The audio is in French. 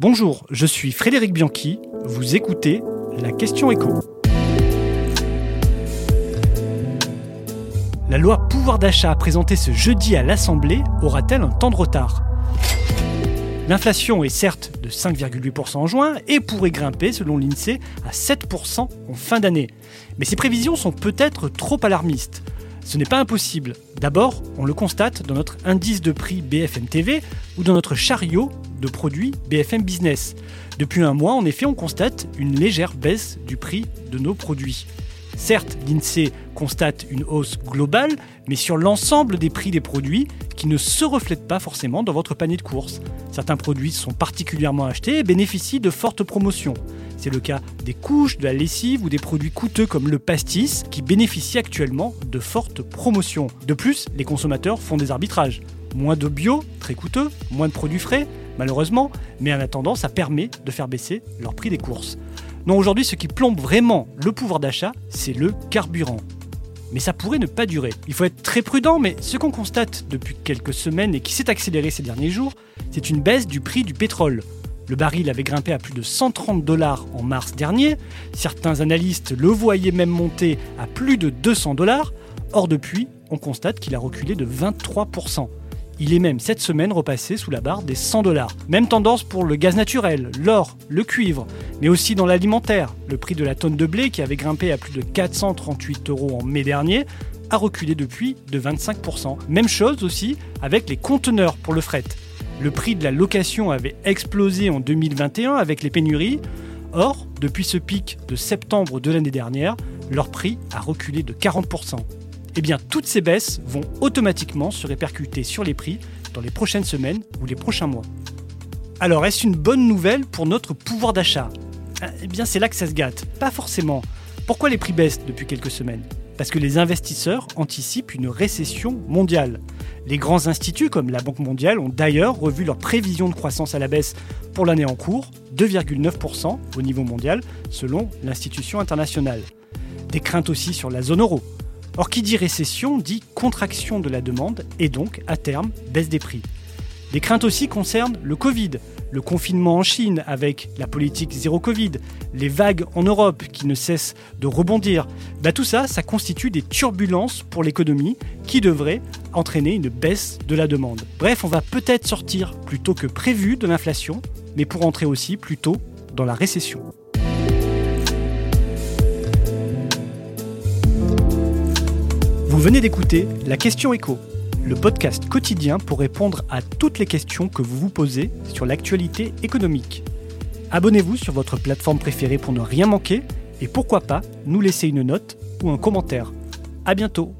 Bonjour, je suis Frédéric Bianchi, vous écoutez la question écho. La loi pouvoir d'achat présentée ce jeudi à l'Assemblée aura-t-elle un temps de retard? L'inflation est certes de 5,8% en juin et pourrait grimper selon l'INSEE à 7% en fin d'année. Mais ces prévisions sont peut-être trop alarmistes. Ce n'est pas impossible. D'abord, on le constate dans notre indice de prix BFM TV ou dans notre chariot de produits BFM Business. Depuis un mois, en effet, on constate une légère baisse du prix de nos produits. Certes, l'INSEE constate une hausse globale, mais sur l'ensemble des prix des produits qui ne se reflètent pas forcément dans votre panier de courses. Certains produits sont particulièrement achetés et bénéficient de fortes promotions. C'est le cas des couches, de la lessive ou des produits coûteux comme le pastis qui bénéficient actuellement de fortes promotions. De plus, les consommateurs font des arbitrages. Moins de bio, très coûteux, moins de produits frais, malheureusement, mais en attendant, ça permet de faire baisser leur prix des courses. Non, aujourd'hui, ce qui plombe vraiment le pouvoir d'achat, c'est le carburant. Mais ça pourrait ne pas durer. Il faut être très prudent, mais ce qu'on constate depuis quelques semaines et qui s'est accéléré ces derniers jours, c'est une baisse du prix du pétrole. Le baril avait grimpé à plus de 130 dollars en mars dernier, certains analystes le voyaient même monter à plus de 200 dollars, or depuis, on constate qu'il a reculé de 23%. Il est même cette semaine repassé sous la barre des 100 dollars. Même tendance pour le gaz naturel, l'or, le cuivre, mais aussi dans l'alimentaire. Le prix de la tonne de blé, qui avait grimpé à plus de 438 euros en mai dernier, a reculé depuis de 25%. Même chose aussi avec les conteneurs pour le fret. Le prix de la location avait explosé en 2021 avec les pénuries. Or, depuis ce pic de septembre de l'année dernière, leur prix a reculé de 40% eh bien toutes ces baisses vont automatiquement se répercuter sur les prix dans les prochaines semaines ou les prochains mois. Alors est-ce une bonne nouvelle pour notre pouvoir d'achat? Eh bien c'est là que ça se gâte. Pas forcément. Pourquoi les prix baissent depuis quelques semaines? Parce que les investisseurs anticipent une récession mondiale. Les grands instituts comme la Banque mondiale ont d'ailleurs revu leurs prévisions de croissance à la baisse pour l'année en cours, 2,9% au niveau mondial selon l'institution internationale. Des craintes aussi sur la zone euro. Or, qui dit récession dit contraction de la demande et donc, à terme, baisse des prix. Des craintes aussi concernent le Covid, le confinement en Chine avec la politique zéro Covid, les vagues en Europe qui ne cessent de rebondir. Bah, tout ça, ça constitue des turbulences pour l'économie qui devraient entraîner une baisse de la demande. Bref, on va peut-être sortir plus tôt que prévu de l'inflation, mais pour entrer aussi plus tôt dans la récession. Vous venez d'écouter La Question Écho, le podcast quotidien pour répondre à toutes les questions que vous vous posez sur l'actualité économique. Abonnez-vous sur votre plateforme préférée pour ne rien manquer et pourquoi pas nous laisser une note ou un commentaire. À bientôt